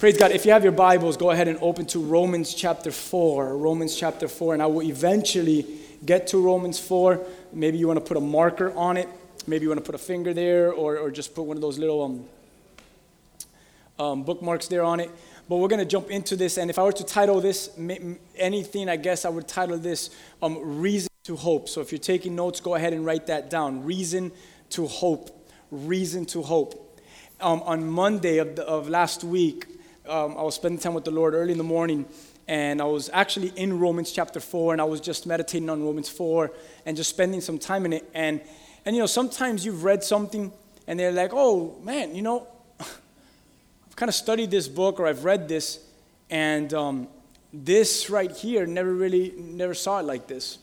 Praise God. If you have your Bibles, go ahead and open to Romans chapter 4. Romans chapter 4, and I will eventually get to Romans 4. Maybe you want to put a marker on it. Maybe you want to put a finger there, or, or just put one of those little um, um, bookmarks there on it. But we're going to jump into this, and if I were to title this anything, I guess I would title this um, Reason to Hope. So if you're taking notes, go ahead and write that down. Reason to Hope. Reason to Hope. Um, on Monday of, the, of last week, um, I was spending time with the Lord early in the morning, and I was actually in Romans chapter 4, and I was just meditating on Romans 4 and just spending some time in it. And, and you know, sometimes you've read something, and they're like, oh, man, you know, I've kind of studied this book or I've read this, and um, this right here never really never saw it like this.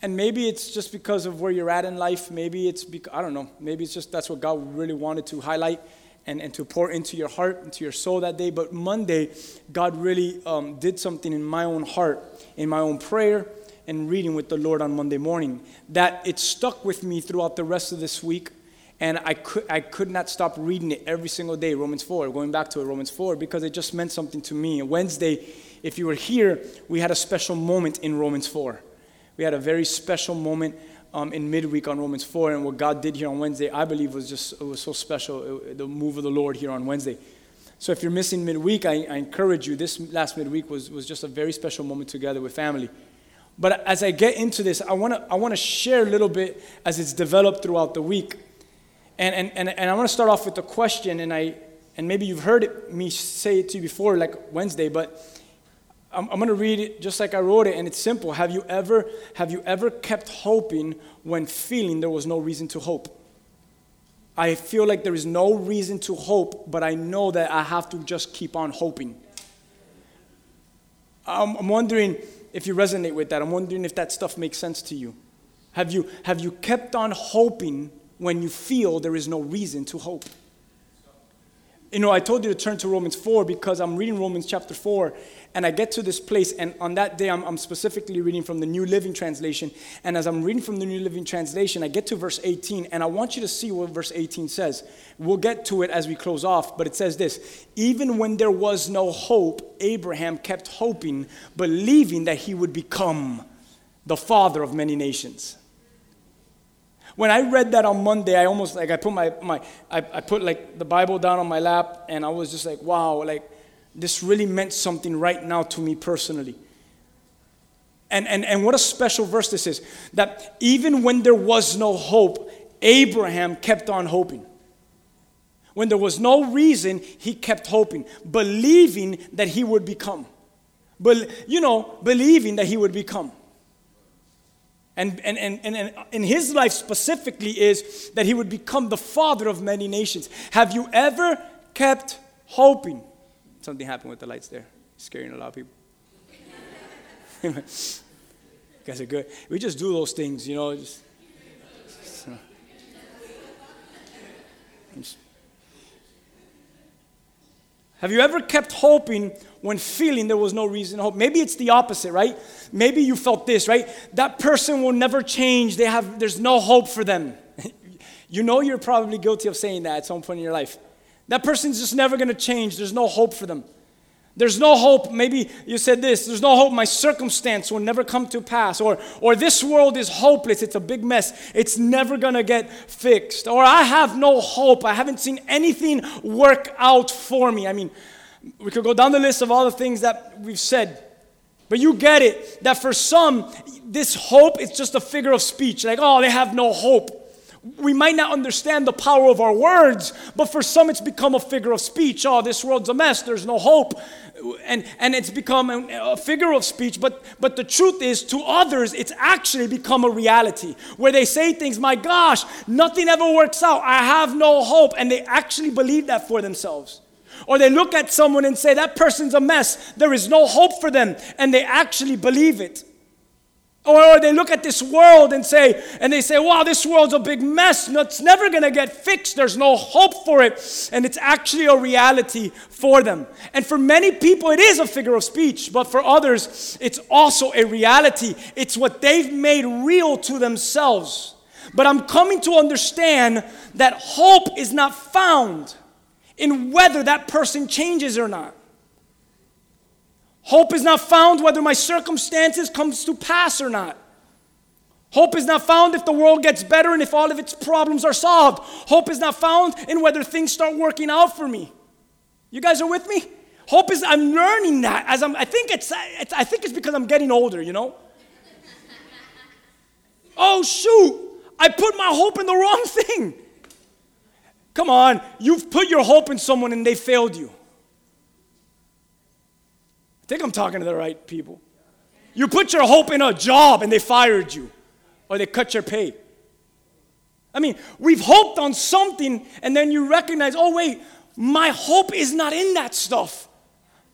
And maybe it's just because of where you're at in life. Maybe it's because, I don't know. Maybe it's just that's what God really wanted to highlight and, and to pour into your heart, into your soul that day. But Monday, God really um, did something in my own heart, in my own prayer and reading with the Lord on Monday morning that it stuck with me throughout the rest of this week and I could, I could not stop reading it every single day, Romans 4, going back to it, Romans 4, because it just meant something to me. Wednesday, if you were here, we had a special moment in Romans 4. We had a very special moment um, in midweek on Romans 4, and what God did here on Wednesday, I believe, was just it was so special, it- the move of the Lord here on Wednesday. So if you're missing midweek, I, I encourage you. This last midweek was, was just a very special moment together with family. But as I get into this, I want to I wanna share a little bit as it's developed throughout the week. And, and, and, and I want to start off with a question, and, I, and maybe you've heard it, me say it to you before, like Wednesday, but I'm, I'm going to read it just like I wrote it, and it's simple. Have you, ever, have you ever kept hoping when feeling there was no reason to hope? I feel like there is no reason to hope, but I know that I have to just keep on hoping. I'm, I'm wondering if you resonate with that. I'm wondering if that stuff makes sense to you. Have you, have you kept on hoping when you feel there is no reason to hope? You know, I told you to turn to Romans 4 because I'm reading Romans chapter 4 and I get to this place, and on that day, I'm, I'm specifically reading from the New Living Translation. And as I'm reading from the New Living Translation, I get to verse 18, and I want you to see what verse 18 says. We'll get to it as we close off, but it says this Even when there was no hope, Abraham kept hoping, believing that he would become the father of many nations. When I read that on Monday, I almost like I put my, my I, I put like the Bible down on my lap and I was just like, wow, like this really meant something right now to me personally. And, and, and what a special verse this is that even when there was no hope, Abraham kept on hoping. When there was no reason, he kept hoping, believing that he would become. But, you know, believing that he would become. And, and, and, and, in his life specifically is that he would become the father of many nations. Have you ever kept hoping? Something happened with the lights there, scaring a lot of people. you guys are good. We just do those things, you know. Just, just, uh, just- Have you ever kept hoping when feeling there was no reason to hope? Maybe it's the opposite, right? Maybe you felt this, right? That person will never change. They have there's no hope for them. you know you're probably guilty of saying that at some point in your life. That person's just never going to change. There's no hope for them. There's no hope. Maybe you said this. There's no hope. My circumstance will never come to pass. Or, or this world is hopeless. It's a big mess. It's never going to get fixed. Or I have no hope. I haven't seen anything work out for me. I mean, we could go down the list of all the things that we've said. But you get it that for some, this hope is just a figure of speech. Like, oh, they have no hope. We might not understand the power of our words, but for some, it's become a figure of speech. Oh, this world's a mess. There's no hope. And, and it's become a, a figure of speech. But, but the truth is, to others, it's actually become a reality where they say things, my gosh, nothing ever works out. I have no hope. And they actually believe that for themselves. Or they look at someone and say, that person's a mess. There is no hope for them. And they actually believe it. Or, they look at this world and say, and they say, wow, this world's a big mess. It's never gonna get fixed. There's no hope for it. And it's actually a reality for them. And for many people, it is a figure of speech, but for others, it's also a reality. It's what they've made real to themselves. But I'm coming to understand that hope is not found in whether that person changes or not. Hope is not found whether my circumstances comes to pass or not. Hope is not found if the world gets better and if all of its problems are solved. Hope is not found in whether things start working out for me. You guys are with me? Hope is I'm learning that as I'm I think it's, it's I think it's because I'm getting older, you know? oh shoot, I put my hope in the wrong thing. Come on, you've put your hope in someone and they failed you. I think I'm talking to the right people. You put your hope in a job and they fired you or they cut your pay. I mean, we've hoped on something and then you recognize, oh, wait, my hope is not in that stuff.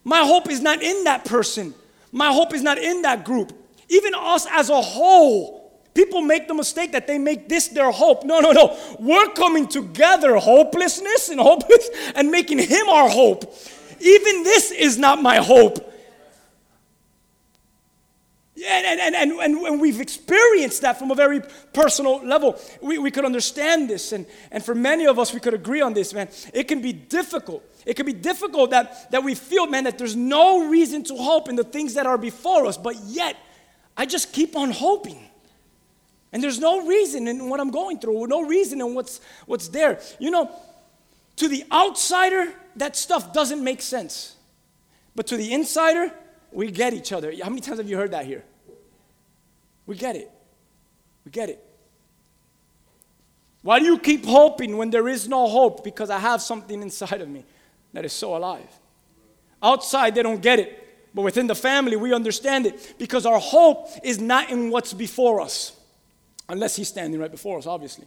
My hope is not in that person. My hope is not in that group. Even us as a whole, people make the mistake that they make this their hope. No, no, no. We're coming together, hopelessness and hopeless, and making Him our hope. Even this is not my hope. And, and, and, and, and we've experienced that from a very personal level. We, we could understand this, and, and for many of us, we could agree on this, man. It can be difficult. It can be difficult that, that we feel, man, that there's no reason to hope in the things that are before us, but yet, I just keep on hoping. And there's no reason in what I'm going through, no reason in what's, what's there. You know, to the outsider, that stuff doesn't make sense. But to the insider, we get each other. How many times have you heard that here? We get it. We get it. Why do you keep hoping when there is no hope? Because I have something inside of me that is so alive. Outside, they don't get it. But within the family, we understand it because our hope is not in what's before us, unless He's standing right before us, obviously.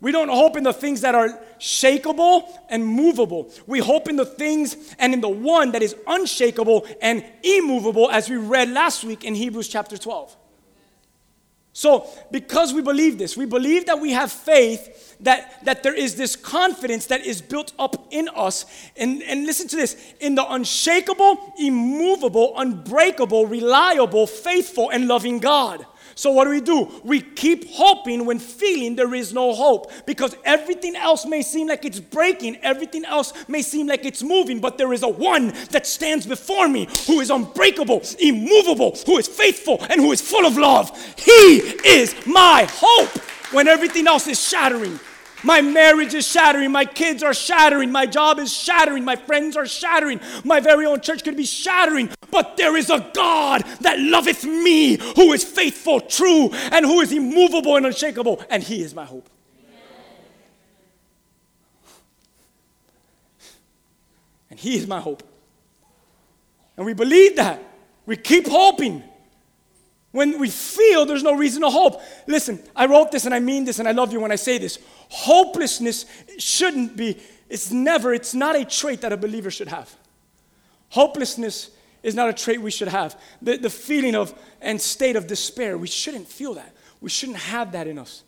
We don't hope in the things that are shakable and movable. We hope in the things and in the one that is unshakable and immovable, as we read last week in Hebrews chapter 12. So, because we believe this, we believe that we have faith, that, that there is this confidence that is built up in us. And, and listen to this in the unshakable, immovable, unbreakable, reliable, faithful, and loving God. So, what do we do? We keep hoping when feeling there is no hope because everything else may seem like it's breaking, everything else may seem like it's moving, but there is a one that stands before me who is unbreakable, immovable, who is faithful, and who is full of love. He is my hope when everything else is shattering. My marriage is shattering. My kids are shattering. My job is shattering. My friends are shattering. My very own church could be shattering. But there is a God that loveth me, who is faithful, true, and who is immovable and unshakable. And He is my hope. And He is my hope. And we believe that. We keep hoping. When we feel there's no reason to hope. Listen, I wrote this and I mean this and I love you when I say this. Hopelessness shouldn't be, it's never, it's not a trait that a believer should have. Hopelessness is not a trait we should have. The, the feeling of and state of despair, we shouldn't feel that. We shouldn't have that in us.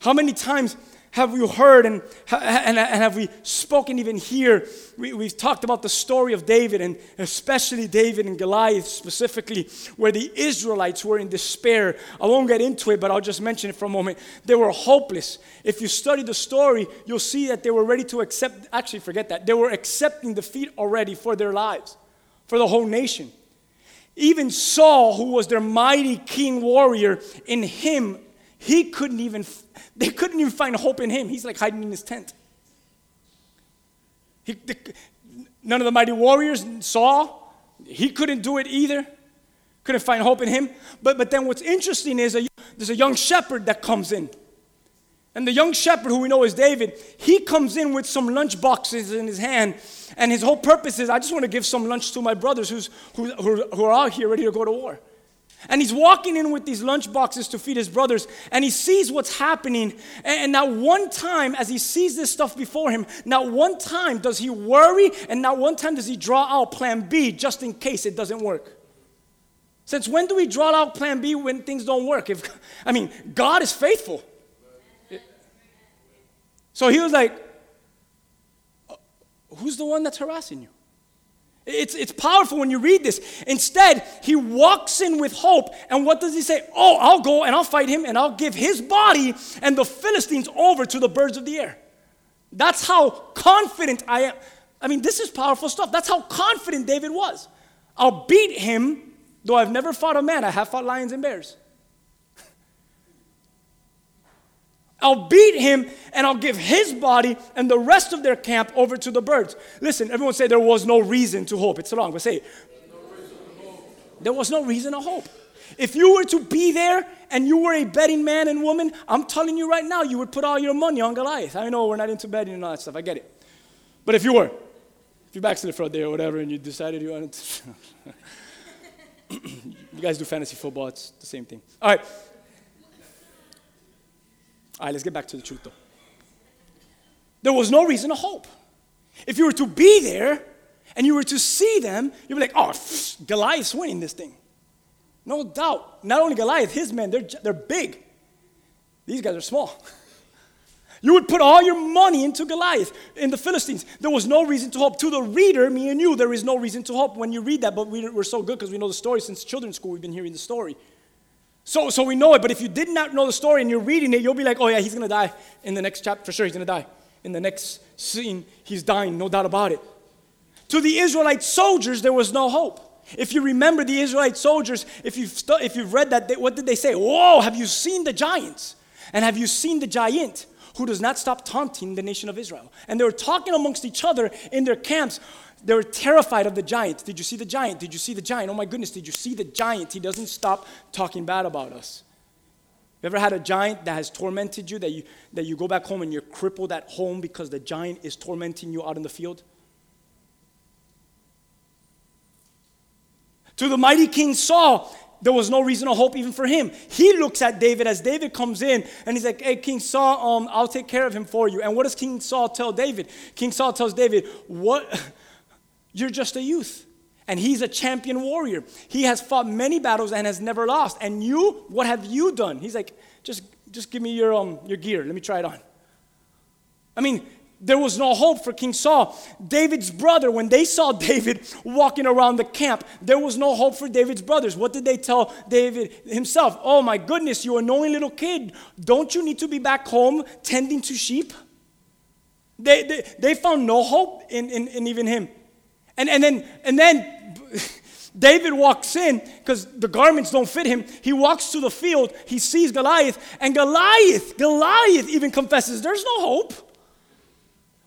How many times have we heard and, and, and have we spoken even here? We, we've talked about the story of David and especially David and Goliath specifically, where the Israelites were in despair. I won't get into it, but I'll just mention it for a moment. They were hopeless. If you study the story, you'll see that they were ready to accept, actually, forget that. They were accepting defeat already for their lives, for the whole nation. Even Saul, who was their mighty king warrior, in him he couldn't even, they couldn't even find hope in him. He's like hiding in his tent. He, the, none of the mighty warriors saw. He couldn't do it either. Couldn't find hope in him. But, but then what's interesting is a, there's a young shepherd that comes in. And the young shepherd, who we know is David, he comes in with some lunch boxes in his hand. And his whole purpose is I just want to give some lunch to my brothers who's, who, who, who are out here ready to go to war. And he's walking in with these lunch boxes to feed his brothers, and he sees what's happening. And not one time, as he sees this stuff before him, not one time does he worry, and not one time does he draw out plan B just in case it doesn't work. Since when do we draw out plan B when things don't work? If I mean, God is faithful. So he was like, uh, Who's the one that's harassing you? It's, it's powerful when you read this. Instead, he walks in with hope. And what does he say? Oh, I'll go and I'll fight him and I'll give his body and the Philistines over to the birds of the air. That's how confident I am. I mean, this is powerful stuff. That's how confident David was. I'll beat him, though I've never fought a man. I have fought lions and bears. I'll beat him and I'll give his body and the rest of their camp over to the birds. Listen, everyone say there was no reason to hope. It's wrong, but say it. There was no reason to hope. If you were to be there and you were a betting man and woman, I'm telling you right now, you would put all your money on Goliath. I know we're not into betting and all that stuff. I get it. But if you were, if you backslid for a day or whatever and you decided you wanted to, you guys do fantasy football, it's the same thing. All right. All right, let's get back to the truth though. There was no reason to hope. If you were to be there and you were to see them, you'd be like, oh, Goliath's winning this thing. No doubt. Not only Goliath, his men, they're, they're big. These guys are small. You would put all your money into Goliath, in the Philistines. There was no reason to hope. To the reader, me and you, there is no reason to hope when you read that, but we, we're so good because we know the story since children's school. We've been hearing the story. So, so we know it, but if you did not know the story and you're reading it, you'll be like, oh yeah, he's gonna die in the next chapter. For sure, he's gonna die. In the next scene, he's dying, no doubt about it. To the Israelite soldiers, there was no hope. If you remember the Israelite soldiers, if you've, stu- if you've read that, they, what did they say? Whoa, have you seen the giants? And have you seen the giant who does not stop taunting the nation of Israel? And they were talking amongst each other in their camps. They were terrified of the giant. Did you see the giant? Did you see the giant? Oh my goodness, did you see the giant? He doesn't stop talking bad about us. You ever had a giant that has tormented you, that you, that you go back home and you're crippled at home because the giant is tormenting you out in the field? To the mighty King Saul, there was no reason to hope even for him. He looks at David as David comes in and he's like, Hey, King Saul, um, I'll take care of him for you. And what does King Saul tell David? King Saul tells David, What? You're just a youth. And he's a champion warrior. He has fought many battles and has never lost. And you, what have you done? He's like, just, just give me your, um, your gear. Let me try it on. I mean, there was no hope for King Saul. David's brother, when they saw David walking around the camp, there was no hope for David's brothers. What did they tell David himself? Oh my goodness, you annoying little kid. Don't you need to be back home tending to sheep? They, they, they found no hope in, in, in even him. And, and then, and then David walks in because the garments don't fit him. He walks to the field. He sees Goliath. And Goliath, Goliath even confesses, There's no hope.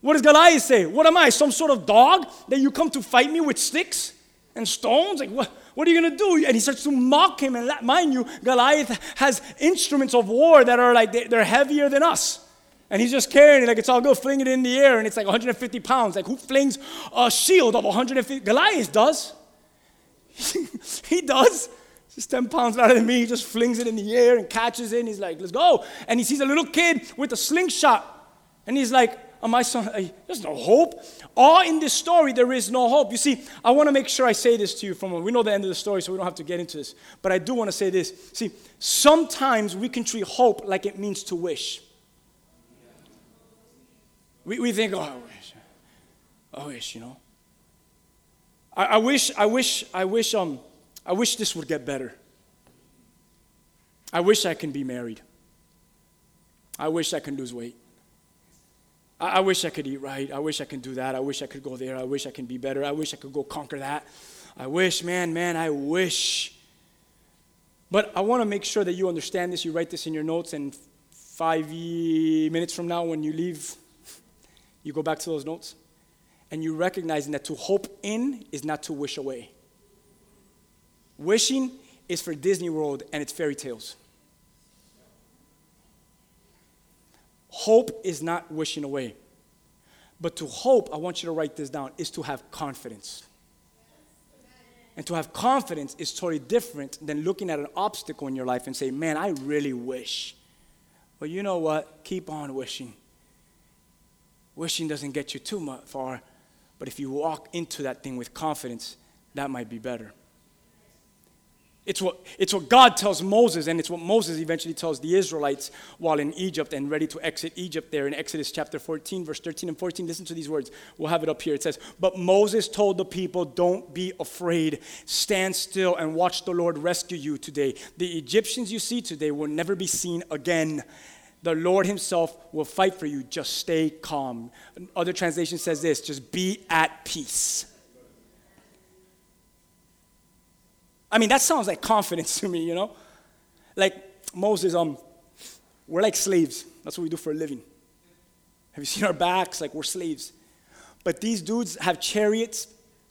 What does Goliath say? What am I, some sort of dog that you come to fight me with sticks and stones? Like, what, what are you going to do? And he starts to mock him. And mind you, Goliath has instruments of war that are like, they're heavier than us. And he's just carrying it like it's all good, fling it in the air, and it's like 150 pounds. Like, who flings a shield of 150? Goliath does. he does. He's 10 pounds lighter than me. He just flings it in the air and catches it. And he's like, let's go. And he sees a little kid with a slingshot. And he's like, oh, am I son? There's no hope. All in this story, there is no hope. You see, I want to make sure I say this to you from we know the end of the story, so we don't have to get into this. But I do want to say this. See, sometimes we can treat hope like it means to wish. We, we think, oh, I wish. I wish, you know. I, I wish, I wish, I wish, um, I wish this would get better. I wish I can be married. I wish I can lose weight. I, I wish I could eat right. I wish I can do that. I wish I could go there. I wish I can be better. I wish I could go conquer that. I wish, man, man, I wish. But I want to make sure that you understand this. You write this in your notes, and five minutes from now, when you leave you go back to those notes and you recognizing that to hope in is not to wish away. Wishing is for Disney World and it's fairy tales. Hope is not wishing away. But to hope, I want you to write this down, is to have confidence. And to have confidence is totally different than looking at an obstacle in your life and say, man, I really wish. Well, you know what? Keep on wishing. Wishing doesn't get you too much far, but if you walk into that thing with confidence, that might be better. It's what, it's what God tells Moses, and it's what Moses eventually tells the Israelites while in Egypt and ready to exit Egypt there in Exodus chapter 14, verse 13 and 14. Listen to these words. We'll have it up here. It says, But Moses told the people, Don't be afraid. Stand still and watch the Lord rescue you today. The Egyptians you see today will never be seen again. The Lord Himself will fight for you. Just stay calm. Other translation says this just be at peace. I mean, that sounds like confidence to me, you know? Like Moses, um, we're like slaves. That's what we do for a living. Have you seen our backs? Like we're slaves. But these dudes have chariots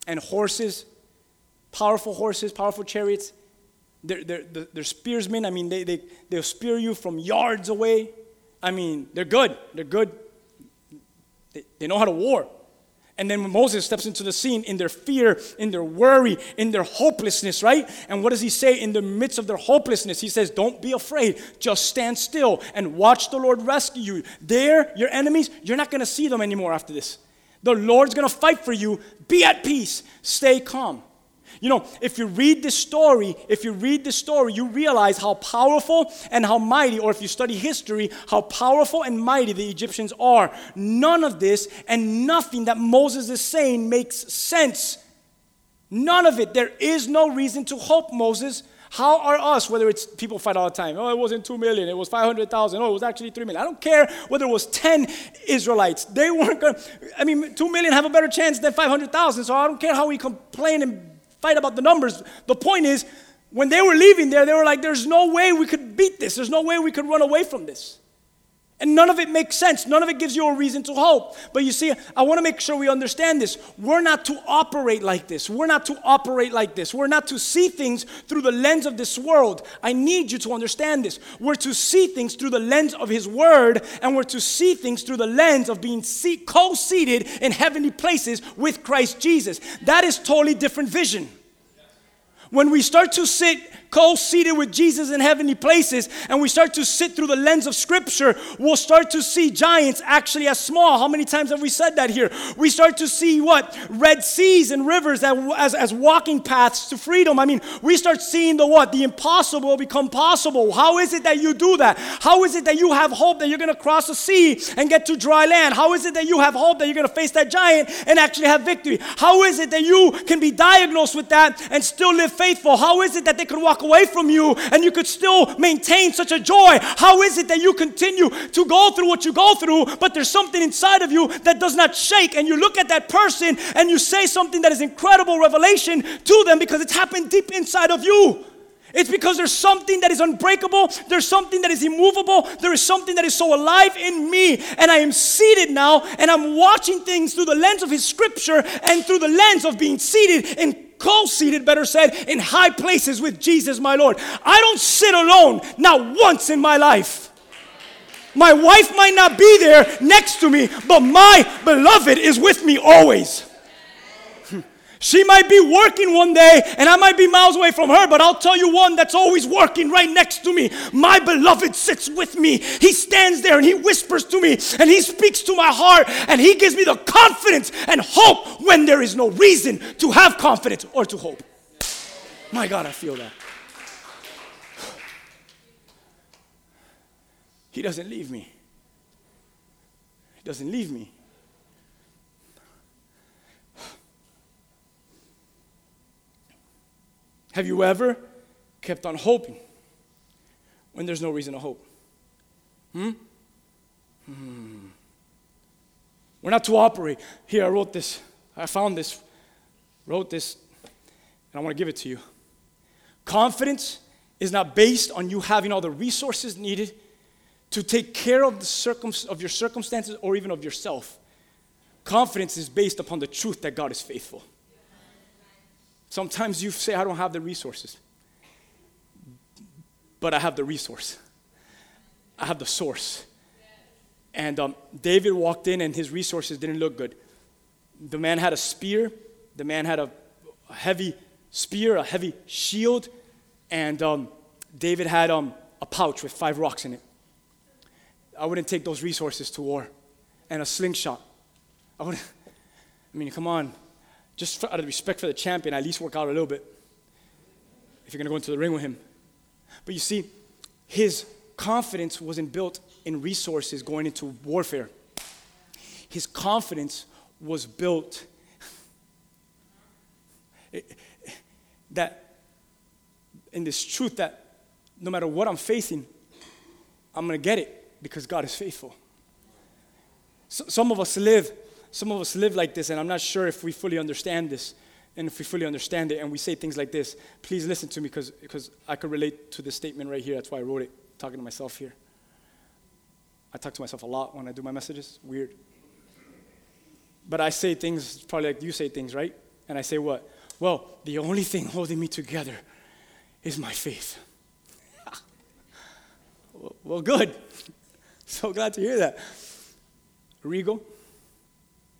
and horses, powerful horses, powerful chariots. They're, they're, they're spearsmen. I mean, they, they, they'll spear you from yards away. I mean, they're good. They're good. They, they know how to war. And then Moses steps into the scene in their fear, in their worry, in their hopelessness, right? And what does he say in the midst of their hopelessness? He says, Don't be afraid. Just stand still and watch the Lord rescue you. There, your enemies, you're not going to see them anymore after this. The Lord's going to fight for you. Be at peace. Stay calm. You know, if you read this story, if you read this story, you realize how powerful and how mighty, or if you study history, how powerful and mighty the Egyptians are. None of this and nothing that Moses is saying makes sense. None of it. There is no reason to hope, Moses. How are us, whether it's people fight all the time, oh, it wasn't 2 million, it was 500,000, oh, it was actually 3 million. I don't care whether it was 10 Israelites. They weren't going to, I mean, 2 million have a better chance than 500,000, so I don't care how we complain and fight about the numbers. The point is, when they were leaving there, they were like, there's no way we could beat this. There's no way we could run away from this. And none of it makes sense. None of it gives you a reason to hope. But you see, I want to make sure we understand this. We're not to operate like this. We're not to operate like this. We're not to see things through the lens of this world. I need you to understand this. We're to see things through the lens of His Word, and we're to see things through the lens of being co seated in heavenly places with Christ Jesus. That is totally different vision. When we start to sit co-seated with Jesus in heavenly places and we start to sit through the lens of scripture, we'll start to see giants actually as small. How many times have we said that here? We start to see what? Red seas and rivers as, as walking paths to freedom. I mean, we start seeing the what? The impossible become possible. How is it that you do that? How is it that you have hope that you're going to cross a sea and get to dry land? How is it that you have hope that you're going to face that giant and actually have victory? How is it that you can be diagnosed with that and still live faithful? How is it that they could walk away from you and you could still maintain such a joy? How is it that you continue to go through what you go through, but there's something inside of you that does not shake? And you look at that person and you say something that is incredible revelation to them because it's happened deep inside of you. It's because there's something that is unbreakable, there's something that is immovable, there is something that is so alive in me, and I am seated now, and I'm watching things through the lens of His scripture and through the lens of being seated in co seated, better said, in high places with Jesus, my Lord. I don't sit alone, not once in my life. My wife might not be there next to me, but my beloved is with me always. She might be working one day and I might be miles away from her, but I'll tell you one that's always working right next to me. My beloved sits with me. He stands there and he whispers to me and he speaks to my heart and he gives me the confidence and hope when there is no reason to have confidence or to hope. My God, I feel that. He doesn't leave me. He doesn't leave me. Have you ever kept on hoping when there's no reason to hope? Hmm? hmm. We're not to operate. Here, I wrote this. I found this, wrote this, and I want to give it to you. Confidence is not based on you having all the resources needed to take care of, the circum- of your circumstances or even of yourself. Confidence is based upon the truth that God is faithful. Sometimes you say, I don't have the resources, but I have the resource, I have the source. And um, David walked in, and his resources didn't look good. The man had a spear, the man had a heavy spear, a heavy shield, and um, David had um, a pouch with five rocks in it. I wouldn't take those resources to war and a slingshot. I would I mean, come on just out of respect for the champion, I at least work out a little bit. if you're going to go into the ring with him. But you see, his confidence wasn't built in resources going into warfare. His confidence was built that in this truth that no matter what I'm facing, I'm going to get it because God is faithful. So, some of us live, some of us live like this, and I'm not sure if we fully understand this and if we fully understand it and we say things like this. Please listen to me because I could relate to this statement right here. That's why I wrote it, talking to myself here. I talk to myself a lot when I do my messages. Weird. But I say things probably like you say things, right? And I say what? Well, the only thing holding me together is my faith. well, good. So glad to hear that. Regal,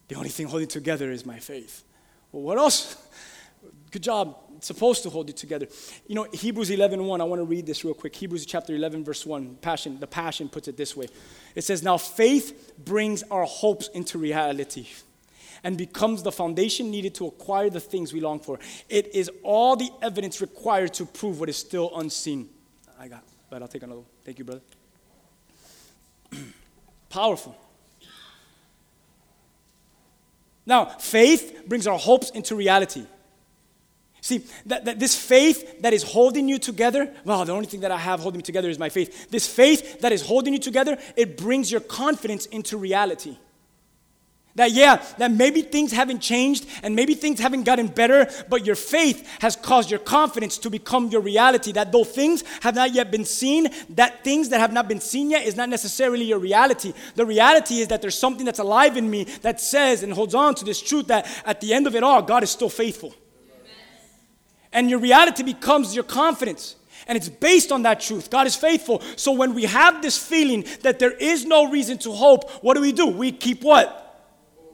the only thing holding together is my faith. Well, what else? Good job. It's supposed to hold you together. You know, Hebrews 11 1, I want to read this real quick. Hebrews chapter 11, verse 1. Passion, the Passion puts it this way. It says, Now faith brings our hopes into reality and becomes the foundation needed to acquire the things we long for. It is all the evidence required to prove what is still unseen. I got, but I'll take another. one. Thank you, brother. Powerful. Now, faith brings our hopes into reality. See, that, that this faith that is holding you together, well, the only thing that I have holding me together is my faith. This faith that is holding you together, it brings your confidence into reality. That, yeah, that maybe things haven't changed and maybe things haven't gotten better, but your faith has caused your confidence to become your reality. That though things have not yet been seen, that things that have not been seen yet is not necessarily your reality. The reality is that there's something that's alive in me that says and holds on to this truth that at the end of it all, God is still faithful. And your reality becomes your confidence. And it's based on that truth. God is faithful. So when we have this feeling that there is no reason to hope, what do we do? We keep what?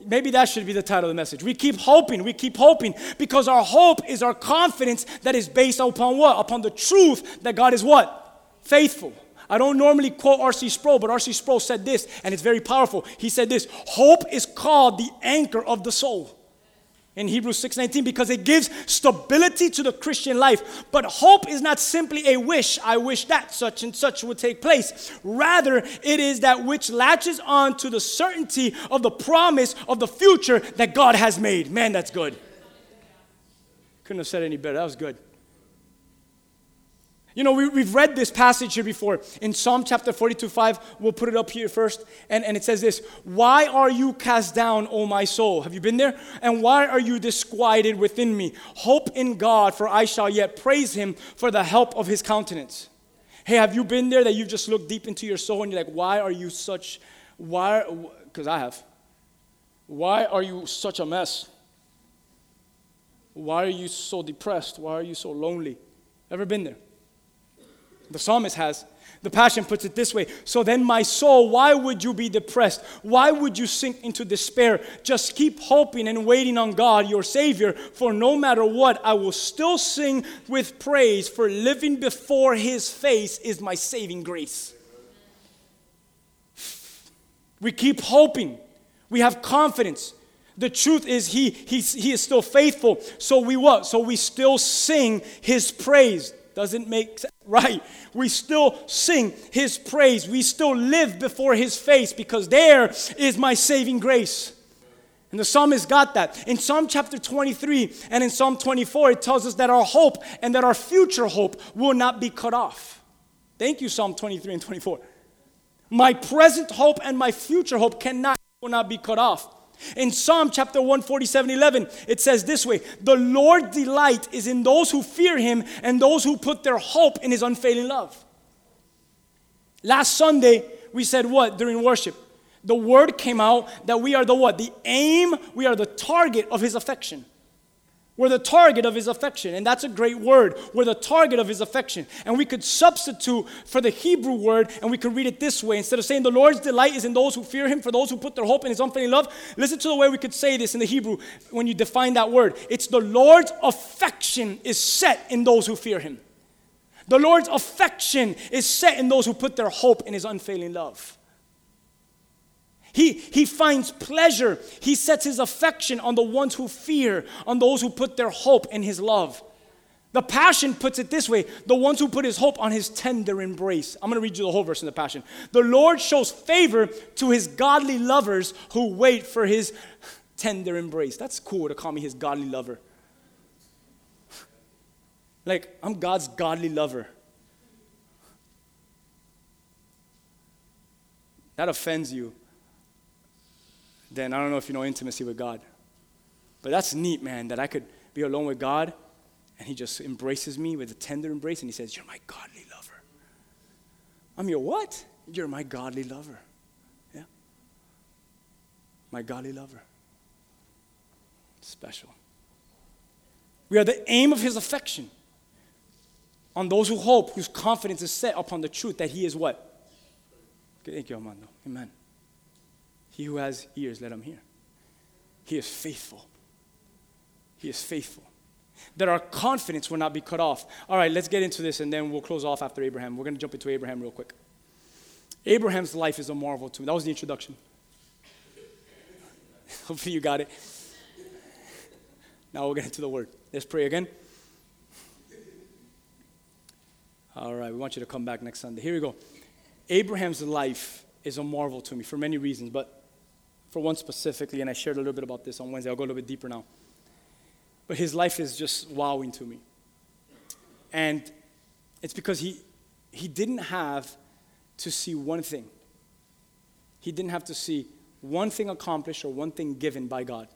Maybe that should be the title of the message. We keep hoping, we keep hoping because our hope is our confidence that is based upon what? Upon the truth that God is what? Faithful. I don't normally quote R.C. Sproul, but R.C. Sproul said this, and it's very powerful. He said this Hope is called the anchor of the soul in Hebrews 6:19 because it gives stability to the Christian life. But hope is not simply a wish, I wish that such and such would take place. Rather, it is that which latches on to the certainty of the promise of the future that God has made. Man, that's good. Couldn't have said any better. That was good. You know, we, have read this passage here before. In Psalm chapter 42 5, we'll put it up here first. And, and it says this Why are you cast down, O my soul? Have you been there? And why are you disquieted within me? Hope in God, for I shall yet praise him for the help of his countenance. Hey, have you been there that you just look deep into your soul and you're like, Why are you such, why, because I have. Why are you such a mess? Why are you so depressed? Why are you so lonely? Ever been there? The psalmist has. The Passion puts it this way So then, my soul, why would you be depressed? Why would you sink into despair? Just keep hoping and waiting on God, your Savior, for no matter what, I will still sing with praise, for living before His face is my saving grace. We keep hoping, we have confidence. The truth is, he, he's, he is still faithful. So we what? So we still sing His praise doesn't make sense. right. We still sing his praise. We still live before his face because there is my saving grace. And the psalmist got that. In Psalm chapter 23 and in Psalm 24, it tells us that our hope and that our future hope will not be cut off. Thank you, Psalm 23 and 24. My present hope and my future hope cannot will not be cut off. In Psalm chapter 147 11, it says this way The Lord's delight is in those who fear him and those who put their hope in his unfailing love. Last Sunday, we said what during worship? The word came out that we are the what? The aim, we are the target of his affection. We're the target of his affection, and that's a great word. We're the target of his affection. And we could substitute for the Hebrew word, and we could read it this way. Instead of saying, The Lord's delight is in those who fear him, for those who put their hope in his unfailing love, listen to the way we could say this in the Hebrew when you define that word. It's the Lord's affection is set in those who fear him. The Lord's affection is set in those who put their hope in his unfailing love. He, he finds pleasure. He sets his affection on the ones who fear, on those who put their hope in his love. The Passion puts it this way the ones who put his hope on his tender embrace. I'm going to read you the whole verse in the Passion. The Lord shows favor to his godly lovers who wait for his tender embrace. That's cool to call me his godly lover. Like, I'm God's godly lover. That offends you. Then I don't know if you know intimacy with God. But that's neat, man, that I could be alone with God and he just embraces me with a tender embrace and he says, You're my godly lover. I'm your what? You're my godly lover. Yeah. My godly lover. Special. We are the aim of his affection on those who hope, whose confidence is set upon the truth that he is what? Thank you, Armando. Amen. He who has ears, let him hear. He is faithful. He is faithful that our confidence will not be cut off. All right, let's get into this and then we'll close off after Abraham. We're going to jump into Abraham real quick. Abraham's life is a marvel to me. That was the introduction. Hopefully you got it. Now we'll get into the word. Let's pray again. All right, we want you to come back next Sunday. Here we go. Abraham's life is a marvel to me for many reasons, but for one specifically, and I shared a little bit about this on Wednesday. I'll go a little bit deeper now. But his life is just wowing to me. And it's because he, he didn't have to see one thing. He didn't have to see one thing accomplished or one thing given by God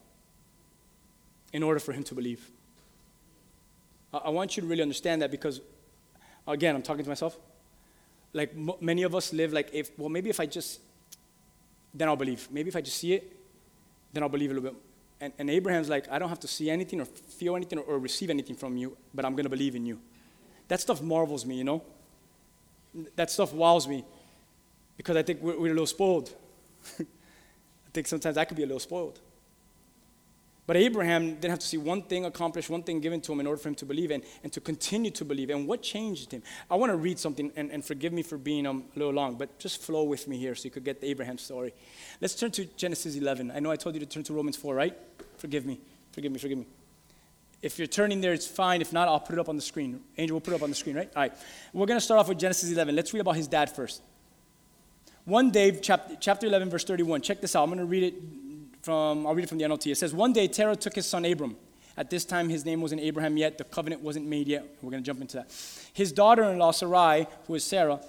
in order for him to believe. I, I want you to really understand that because, again, I'm talking to myself. Like m- many of us live like, if, well, maybe if I just, then I'll believe. Maybe if I just see it, then I'll believe a little bit and, and Abraham's like, I don't have to see anything or feel anything or, or receive anything from you, but I'm going to believe in you. That stuff marvels me, you know? That stuff wows me because I think we're, we're a little spoiled. I think sometimes I could be a little spoiled. But Abraham didn't have to see one thing accomplished, one thing given to him in order for him to believe and, and to continue to believe. And what changed him? I want to read something, and, and forgive me for being um, a little long, but just flow with me here so you could get the Abraham story. Let's turn to Genesis 11. I know I told you to turn to Romans 4, right? Forgive me, forgive me, forgive me. If you're turning there, it's fine. If not, I'll put it up on the screen. Angel will put it up on the screen, right? All right. We're going to start off with Genesis 11. Let's read about his dad first. One day, chapter, chapter 11, verse 31. Check this out. I'm going to read it from, I'll read it from the NLT. It says, One day Terah took his son Abram. At this time, his name wasn't Abraham yet. The covenant wasn't made yet. We're going to jump into that. His daughter-in-law Sarai, who is Sarah,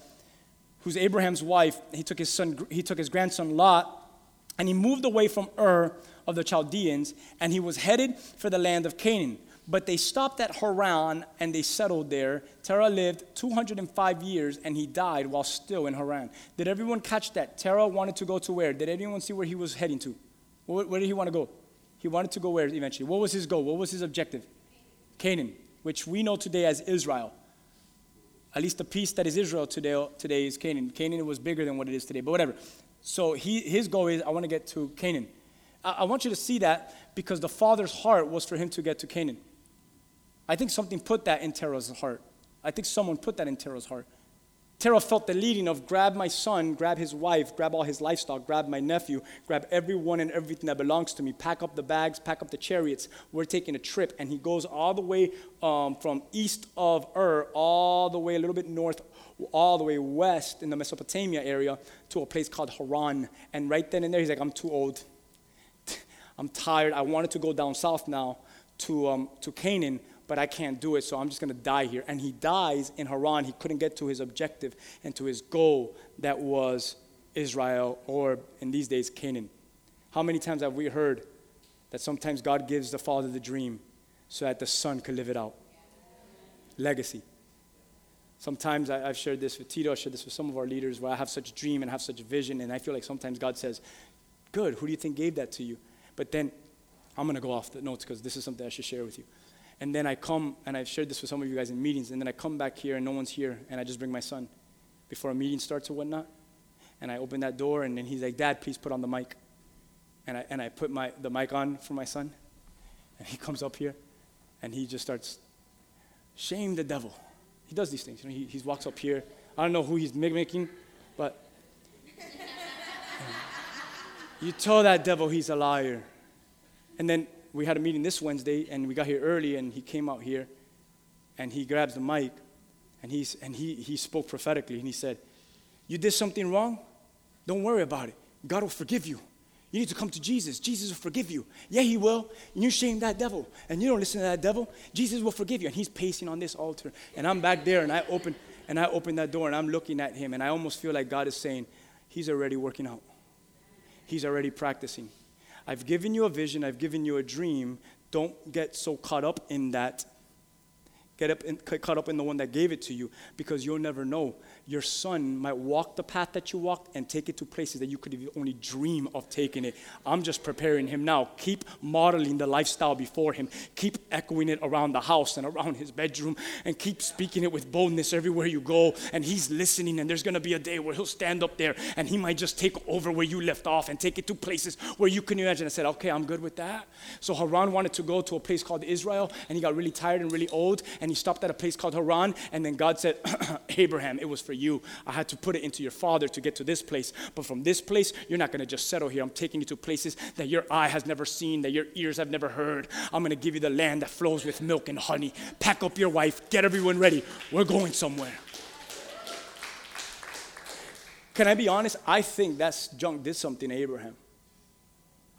who's Abraham's wife, he took his son, he took his grandson Lot, and he moved away from Ur of the Chaldeans, and he was headed for the land of Canaan. But they stopped at Haran and they settled there. Terah lived 205 years and he died while still in Haran. Did everyone catch that? Terah wanted to go to where? Did anyone see where he was heading to? Where, where did he want to go? He wanted to go where eventually? What was his goal? What was his objective? Canaan, which we know today as Israel. At least the piece that is Israel today, today is Canaan. Canaan was bigger than what it is today, but whatever. So he, his goal is I want to get to Canaan. I, I want you to see that because the father's heart was for him to get to Canaan. I think something put that in Terah's heart. I think someone put that in Terah's heart. Terah felt the leading of grab my son, grab his wife, grab all his livestock, grab my nephew, grab everyone and everything that belongs to me, pack up the bags, pack up the chariots. We're taking a trip. And he goes all the way um, from east of Ur, all the way a little bit north, all the way west in the Mesopotamia area to a place called Haran. And right then and there, he's like, I'm too old. I'm tired. I wanted to go down south now to, um, to Canaan, but I can't do it, so I'm just going to die here. And he dies in Haran. He couldn't get to his objective and to his goal that was Israel, or in these days, Canaan. How many times have we heard that sometimes God gives the father the dream so that the son could live it out? Legacy. Sometimes I, have shared this with Tito, I've shared this with some of our leaders where I have such a dream and have such a vision, and I feel like sometimes God says, Good, who do you think gave that to you? But then I'm going to go off the notes because this is something I should share with you. And then I come, and I've shared this with some of you guys in meetings, and then I come back here and no one's here, and I just bring my son before a meeting starts or whatnot. And I open that door, and then he's like, Dad, please put on the mic. And I, and I put my, the mic on for my son, and he comes up here, and he just starts, shame the devil. He does these things. You know, he, he walks up here. I don't know who he's mimicking, but you tell that devil he's a liar. And then we had a meeting this Wednesday, and we got here early, and he came out here, and he grabs the mic and, he's, and he, he spoke prophetically and he said, You did something wrong? Don't worry about it. God will forgive you. You need to come to Jesus. Jesus will forgive you. Yeah, He will. And you shame that devil. And you don't listen to that devil. Jesus will forgive you. And He's pacing on this altar. And I'm back there and I open and I open that door and I'm looking at him and I almost feel like God is saying, He's already working out. He's already practicing. I've given you a vision, I've given you a dream. Don't get so caught up in that. Get up in, caught up in the one that gave it to you because you'll never know your son might walk the path that you walked and take it to places that you could only dream of taking it. I'm just preparing him now. Keep modeling the lifestyle before him. Keep echoing it around the house and around his bedroom and keep speaking it with boldness everywhere you go. And he's listening, and there's going to be a day where he'll stand up there and he might just take over where you left off and take it to places where you can imagine. I said, okay, I'm good with that. So Haran wanted to go to a place called Israel, and he got really tired and really old, and he stopped at a place called Haran, and then God said, Abraham, it was for you. I had to put it into your father to get to this place. But from this place, you're not going to just settle here. I'm taking you to places that your eye has never seen, that your ears have never heard. I'm going to give you the land that flows with milk and honey. Pack up your wife, get everyone ready. We're going somewhere. Can I be honest? I think that junk did something to Abraham.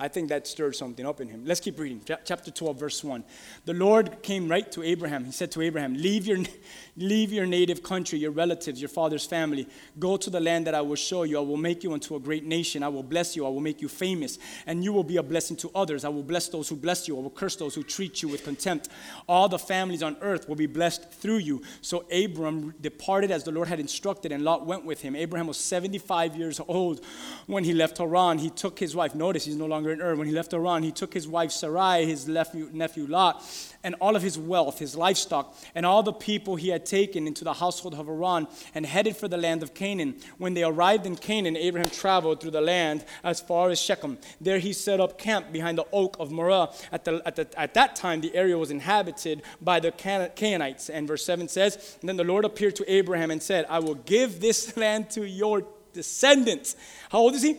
I think that stirred something up in him. Let's keep reading. Chapter 12, verse 1. The Lord came right to Abraham. He said to Abraham, Leave your, leave your native country, your relatives, your father's family. Go to the land that I will show you. I will make you into a great nation. I will bless you. I will make you famous. And you will be a blessing to others. I will bless those who bless you. I will curse those who treat you with contempt. All the families on earth will be blessed through you. So Abram departed as the Lord had instructed, and Lot went with him. Abraham was 75 years old when he left Haran. He took his wife. Notice he's no longer in Ur. When he left Haran, he took his wife Sarai, his nephew, nephew Lot, and all of his wealth, his livestock, and all the people he had taken into the household of Haran, and headed for the land of Canaan. When they arrived in Canaan, Abraham traveled through the land as far as Shechem. There he set up camp behind the oak of Moreh. At, the, at, the, at that time, the area was inhabited by the Canaanites. And verse 7 says, Then the Lord appeared to Abraham and said, I will give this land to your descendants. How old is he?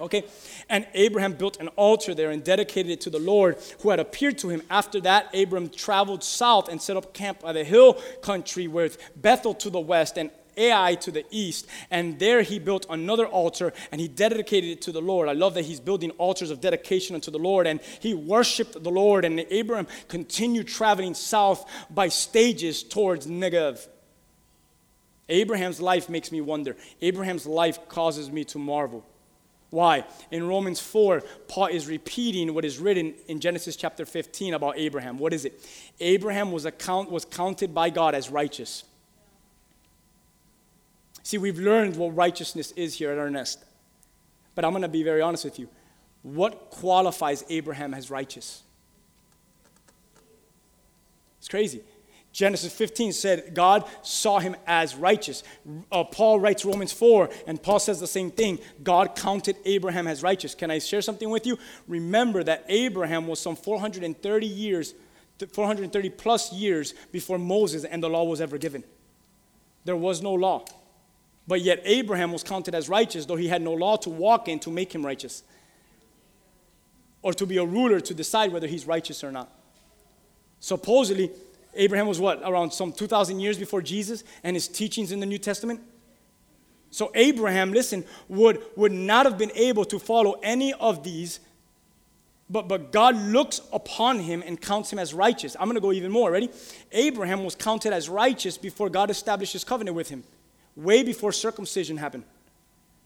Okay? And Abraham built an altar there and dedicated it to the Lord who had appeared to him. After that, Abraham traveled south and set up camp by the hill country with Bethel to the west and Ai to the east. And there he built another altar and he dedicated it to the Lord. I love that he's building altars of dedication unto the Lord. And he worshiped the Lord. And Abraham continued traveling south by stages towards Negev. Abraham's life makes me wonder. Abraham's life causes me to marvel. Why? In Romans 4, Paul is repeating what is written in Genesis chapter 15 about Abraham. What is it? Abraham was, account, was counted by God as righteous. See, we've learned what righteousness is here at our nest. But I'm going to be very honest with you. What qualifies Abraham as righteous? It's crazy. Genesis 15 said God saw him as righteous. Uh, Paul writes Romans 4, and Paul says the same thing. God counted Abraham as righteous. Can I share something with you? Remember that Abraham was some 430 years, 430 plus years before Moses and the law was ever given. There was no law. But yet Abraham was counted as righteous, though he had no law to walk in to make him righteous, or to be a ruler to decide whether he's righteous or not. Supposedly, Abraham was what? Around some 2,000 years before Jesus and his teachings in the New Testament? So Abraham, listen, would, would not have been able to follow any of these, but, but God looks upon him and counts him as righteous. I'm going to go even more. Ready? Abraham was counted as righteous before God established his covenant with him, way before circumcision happened.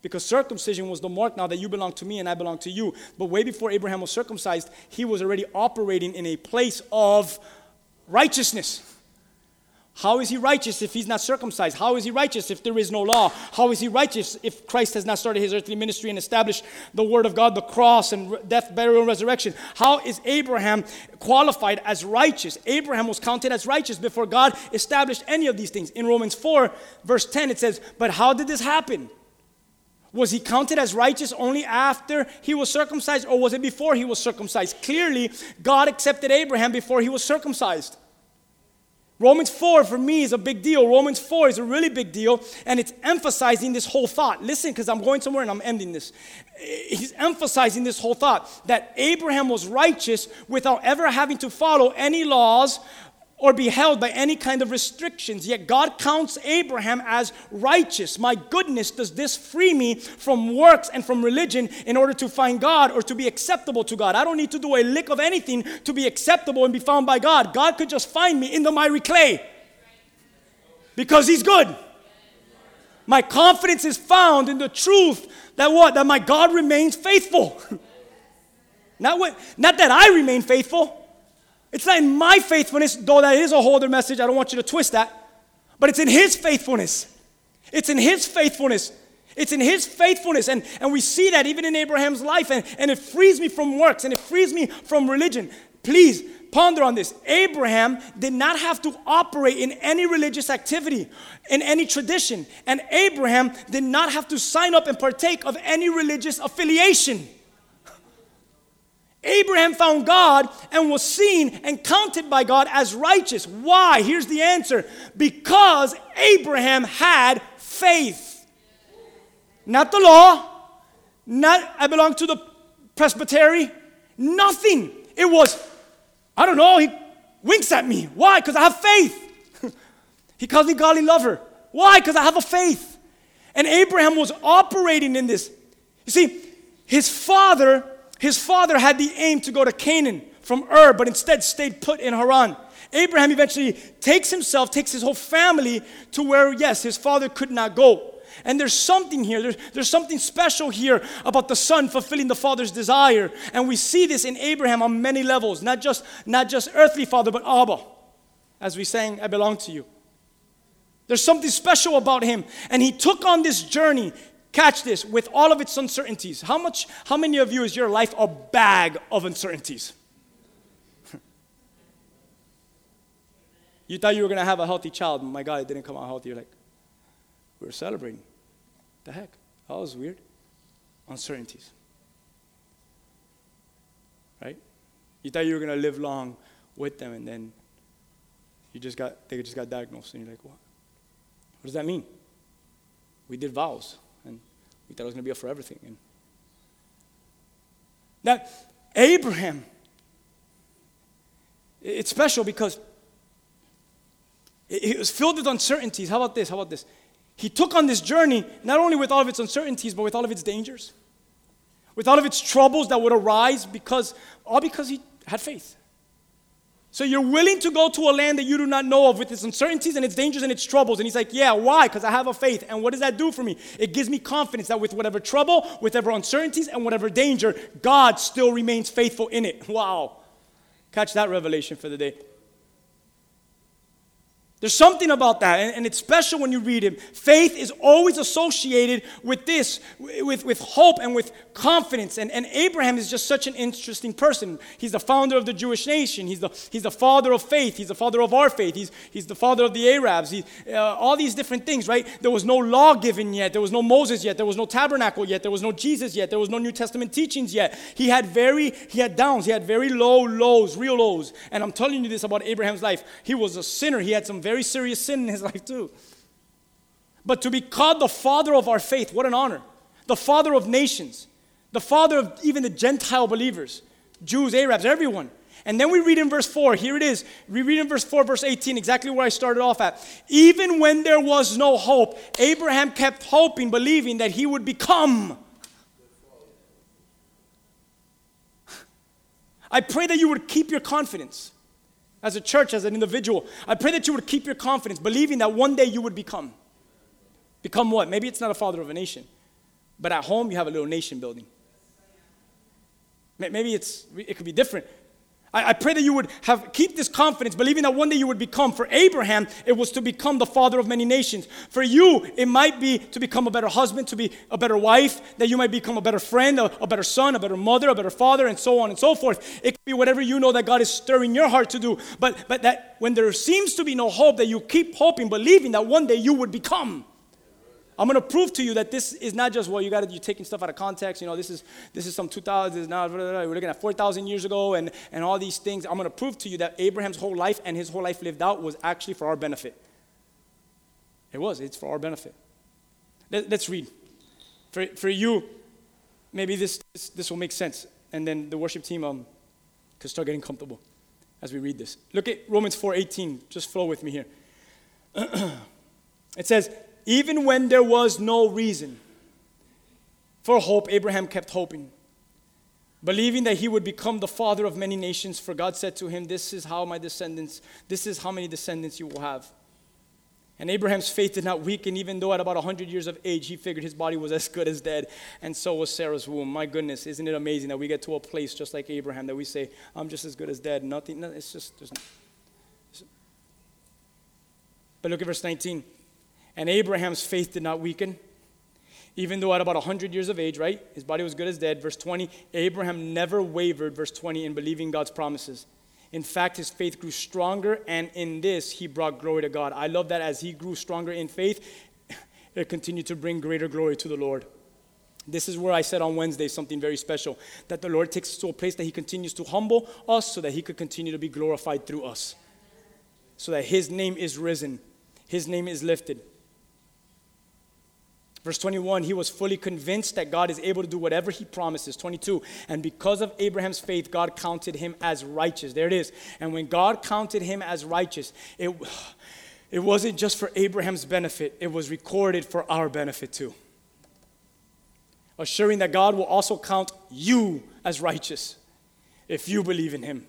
Because circumcision was the mark now that you belong to me and I belong to you. But way before Abraham was circumcised, he was already operating in a place of righteousness. How is he righteous if he's not circumcised? How is he righteous if there is no law? How is he righteous if Christ has not started his earthly ministry and established the word of God, the cross and death, burial, and resurrection? How is Abraham qualified as righteous? Abraham was counted as righteous before God established any of these things. In Romans 4, verse 10, it says, But how did this happen? Was he counted as righteous only after he was circumcised, or was it before he was circumcised? Clearly, God accepted Abraham before he was circumcised. Romans 4 for me is a big deal. Romans 4 is a really big deal, and it's emphasizing this whole thought. Listen, because I'm going somewhere and I'm ending this. He's emphasizing this whole thought that Abraham was righteous without ever having to follow any laws or be held by any kind of restrictions. Yet God counts Abraham as righteous. My goodness, does this free me from works and from religion in order to find God or to be acceptable to God? I don't need to do a lick of anything to be acceptable and be found by God. God could just find me in the miry clay because He's good. My confidence is found in the truth that what? That my God remains faithful. not, what, not that I remain faithful. It's not in my faithfulness, though that is a whole other message. I don't want you to twist that. But it's in His faithfulness. It's in His faithfulness. It's in His faithfulness. And, and we see that even in Abraham's life. And, and it frees me from works and it frees me from religion. Please ponder on this. Abraham did not have to operate in any religious activity, in any tradition. And Abraham did not have to sign up and partake of any religious affiliation. Abraham found God and was seen and counted by God as righteous. Why? Here's the answer because Abraham had faith. Not the law, not I belong to the presbytery, nothing. It was, I don't know, he winks at me. Why? Because I have faith. he calls me godly lover. Why? Because I have a faith. And Abraham was operating in this. You see, his father his father had the aim to go to Canaan from Ur, but instead stayed put in Haran. Abraham eventually takes himself, takes his whole family to where, yes, his father could not go. And there's something here, there's, there's something special here about the son fulfilling the father's desire. And we see this in Abraham on many levels, not just, not just earthly father, but Abba. As we sang, I belong to you. There's something special about him. And he took on this journey Catch this, with all of its uncertainties. How much, how many of you is your life a bag of uncertainties? you thought you were gonna have a healthy child, my God, it didn't come out healthy. You're like, we are celebrating. The heck? That was weird. Uncertainties. Right? You thought you were gonna live long with them, and then you just got they just got diagnosed, and you're like, what? What does that mean? We did vows. We thought it was going to be a forever thing. And now, Abraham, it's special because it was filled with uncertainties. How about this? How about this? He took on this journey not only with all of its uncertainties, but with all of its dangers, with all of its troubles that would arise because, all because he had faith. So you're willing to go to a land that you do not know of with its uncertainties and its dangers and its troubles. And he's like, Yeah, why? Because I have a faith. And what does that do for me? It gives me confidence that with whatever trouble, whatever uncertainties, and whatever danger, God still remains faithful in it. Wow. Catch that revelation for the day. There's something about that, and, and, it's special when you read him. Faith is always associated with this, with, with hope and with confidence. And, and Abraham is just such an interesting person. He's the founder of the Jewish nation, he's the, he's the father of faith, he's the father of our faith, he's, he's the father of the Arabs, he, uh, all these different things, right? There was no law given yet, there was no Moses yet, there was no tabernacle yet, there was no Jesus yet, there was no New Testament teachings yet. He had very, he had downs, he had very low lows, real lows. And I'm telling you this about Abraham's life. He was a sinner, he had some very serious sin in his life too. But to be called the father of our faith, what an honor. The father of nations, the father of even the Gentile believers, Jews, Arabs, everyone. And then we read in verse 4, here it is. We read in verse 4, verse 18, exactly where I started off at. Even when there was no hope, Abraham kept hoping, believing that he would become. I pray that you would keep your confidence as a church, as an individual. I pray that you would keep your confidence, believing that one day you would become. Become what? Maybe it's not a father of a nation, but at home you have a little nation building. Maybe it's, it could be different. I, I pray that you would have keep this confidence, believing that one day you would become. For Abraham, it was to become the father of many nations. For you, it might be to become a better husband, to be a better wife, that you might become a better friend, a, a better son, a better mother, a better father, and so on and so forth. It could be whatever you know that God is stirring your heart to do. But but that when there seems to be no hope, that you keep hoping, believing that one day you would become. I'm going to prove to you that this is not just well, you got to you taking stuff out of context. You know, this is this is some 2,000. Now we're looking at 4,000 years ago, and and all these things. I'm going to prove to you that Abraham's whole life and his whole life lived out was actually for our benefit. It was. It's for our benefit. Let, us read. For for you, maybe this, this this will make sense, and then the worship team um could start getting comfortable as we read this. Look at Romans 4:18. Just flow with me here. it says, "Even when there was no reason for hope, Abraham kept hoping, believing that he would become the father of many nations, for God said to him, "This is how my descendants, this is how many descendants you will have." And Abraham's faith did not weaken, even though at about 100 years of age, he figured his body was as good as dead, and so was Sarah's womb. My goodness, isn't it amazing that we get to a place just like Abraham that we say, I'm just as good as dead? Nothing, no, it's just, there's but look at verse 19. And Abraham's faith did not weaken, even though at about 100 years of age, right? His body was good as dead. Verse 20, Abraham never wavered, verse 20, in believing God's promises. In fact, his faith grew stronger, and in this, he brought glory to God. I love that as he grew stronger in faith, it continued to bring greater glory to the Lord. This is where I said on Wednesday something very special that the Lord takes us to a place that he continues to humble us so that he could continue to be glorified through us, so that his name is risen, his name is lifted. Verse 21, he was fully convinced that God is able to do whatever he promises. 22, and because of Abraham's faith, God counted him as righteous. There it is. And when God counted him as righteous, it, it wasn't just for Abraham's benefit, it was recorded for our benefit too. Assuring that God will also count you as righteous if you believe in him.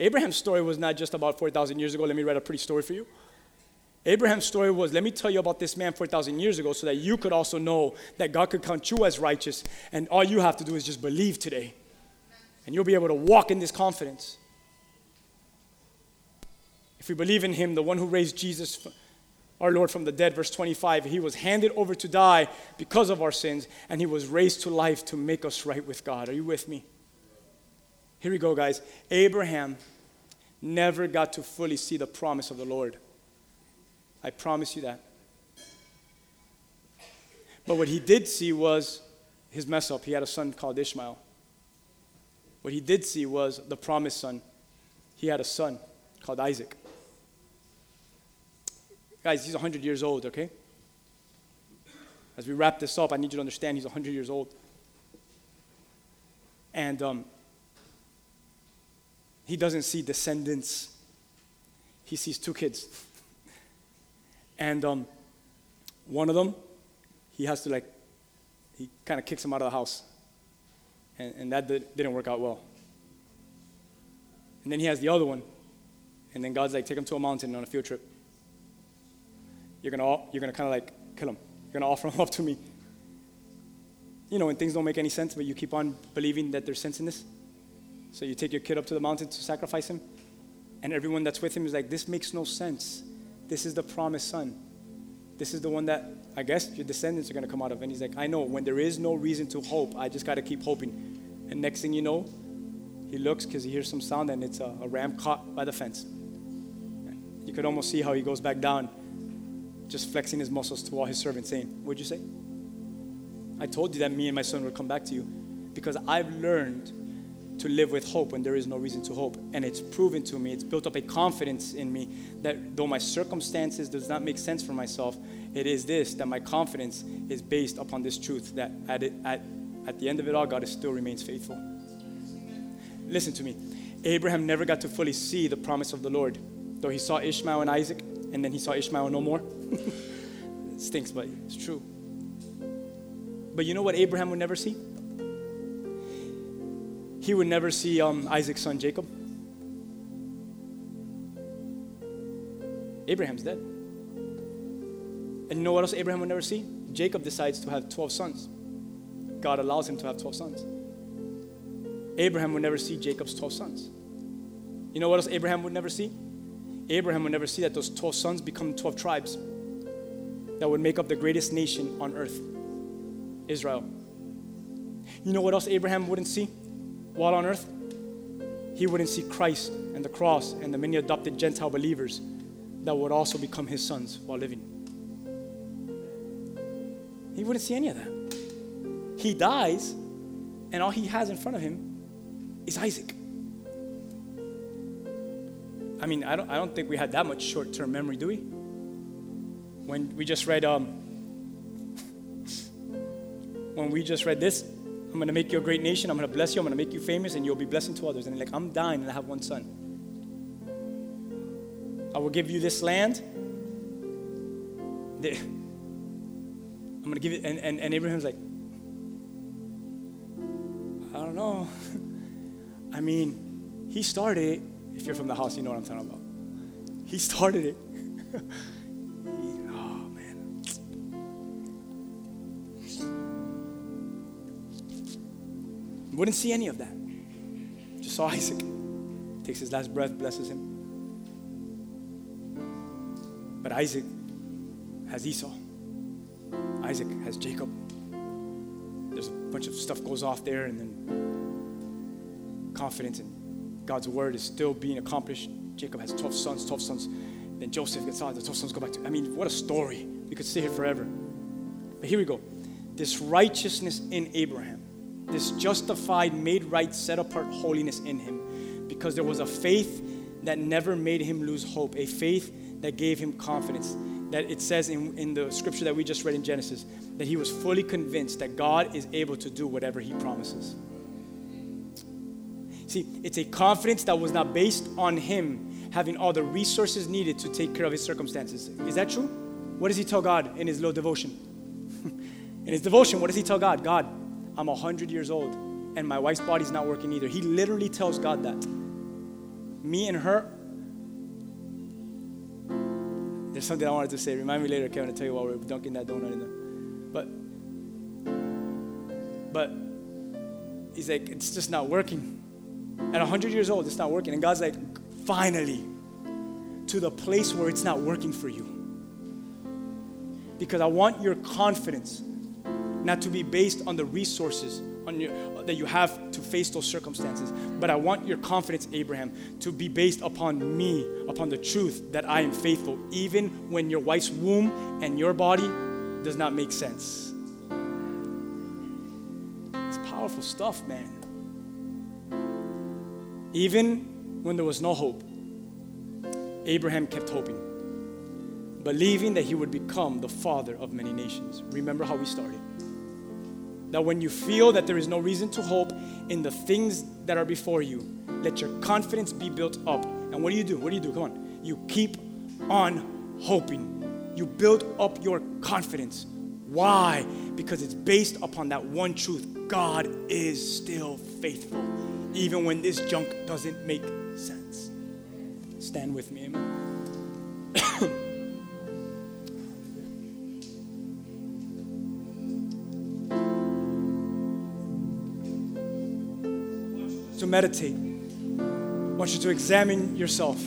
Abraham's story was not just about 4,000 years ago. Let me write a pretty story for you. Abraham's story was let me tell you about this man 4,000 years ago so that you could also know that God could count you as righteous, and all you have to do is just believe today. And you'll be able to walk in this confidence. If we believe in him, the one who raised Jesus, our Lord, from the dead, verse 25, he was handed over to die because of our sins, and he was raised to life to make us right with God. Are you with me? Here we go, guys. Abraham never got to fully see the promise of the Lord. I promise you that. But what he did see was his mess up. He had a son called Ishmael. What he did see was the promised son. He had a son called Isaac. Guys, he's 100 years old, okay? As we wrap this up, I need you to understand he's 100 years old. And um, he doesn't see descendants, he sees two kids. And um, one of them, he has to like, he kind of kicks him out of the house. And, and that did, didn't work out well. And then he has the other one. And then God's like, take him to a mountain on a field trip. You're gonna, you're gonna kind of like kill him. You're gonna offer him up to me. You know, when things don't make any sense, but you keep on believing that there's sense in this. So you take your kid up to the mountain to sacrifice him, and everyone that's with him is like, this makes no sense. This is the promised son. This is the one that I guess your descendants are going to come out of. And he's like, I know, when there is no reason to hope, I just got to keep hoping. And next thing you know, he looks because he hears some sound and it's a, a, ram caught by the fence. You could almost see how he goes back down, just flexing his muscles to all his servants, saying, What'd you say? I told you that me and my son would come back to you because I've learned to live with hope when there is no reason to hope. And it's proven to me, it's built up a confidence in me that though my circumstances does not make sense for myself, it is this, that my confidence is based upon this truth that at, it, at, at the end of it all, God still remains faithful. Listen to me. Abraham never got to fully see the promise of the Lord, though he saw Ishmael and Isaac, and then he saw Ishmael no more. it stinks, but it's true. But you know what Abraham would never see? He would never see um, Isaac's son Jacob. Abraham's dead. And you know what else Abraham would never see? Jacob decides to have 12 sons. God allows him to have 12 sons. Abraham would never see Jacob's 12 sons. You know what else Abraham would never see? Abraham would never see that those 12 sons become 12 tribes that would make up the greatest nation on earth Israel. You know what else Abraham wouldn't see? While on earth, he wouldn't see Christ and the cross and the many adopted Gentile believers that would also become his sons while living. He wouldn't see any of that. He dies, and all he has in front of him is Isaac. I mean, I don't, I don't think we had that much short term memory, do we? When we just read, um, when we just read this, I'm going to make you a great nation. I'm going to bless you. I'm going to make you famous, and you'll be blessing to others. And like, I'm dying, and I have one son. I will give you this land. I'm going to give it. And, and, and Abraham's like, I don't know. I mean, he started it. If you're from the house, you know what I'm talking about. He started it. Wouldn't see any of that. Just saw Isaac. Takes his last breath, blesses him. But Isaac has Esau. Isaac has Jacob. There's a bunch of stuff goes off there, and then confidence in God's word is still being accomplished. Jacob has 12 sons, 12 sons. Then Joseph gets out, the 12 sons go back to. I mean, what a story. We could stay here forever. But here we go. This righteousness in Abraham, this justified, made right, set apart holiness in him, because there was a faith that never made him lose hope, a faith that gave him confidence. That it says in, in the scripture that we just read in Genesis that he was fully convinced that God is able to do whatever he promises. See, it's a confidence that was not based on him having all the resources needed to take care of his circumstances. Is that true? What does he tell God in his little devotion? in his devotion, what does he tell God? God, I'm 100 years old and my wife's body's not working either. He literally tells God that. Me and her, there's something I wanted to say. Remind me later, Kevin, to tell you while we're dunking that donut in there. But, but he's like, it's just not working. At 100 years old, it's not working. And God's like, finally, to the place where it's not working for you. Because I want your confidence not to be based on the resources on your, that you have to face those circumstances, but I want your confidence, Abraham, to be based upon me, upon the truth that I am faithful, even when your wife's womb and your body does not make sense. It's powerful stuff, man. Even when there was no hope, Abraham kept hoping, believing that he would become the father of many nations. Remember how we started. That when you feel that there is no reason to hope in the things that are before you, let your confidence be built up. And what do you do? What do you do? Come on. You keep on hoping. You build up your confidence. Why? Because it's based upon that one truth God is still faithful, even when this junk doesn't make sense. Stand with me, amen. Meditate. I want you to examine yourself.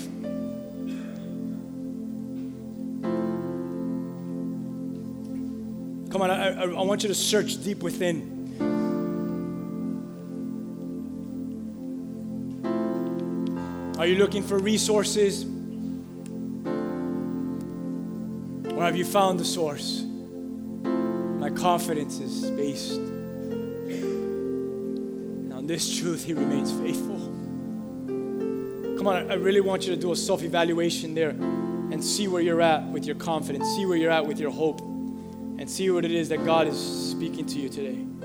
Come on, I, I, I want you to search deep within. Are you looking for resources? Or have you found the source? My confidence is based this truth. He remains faithful. Come on, I really want you to do a self evaluation there and see where you're at with your confidence, see where you're at with your hope, and see what it is that God is speaking to you today.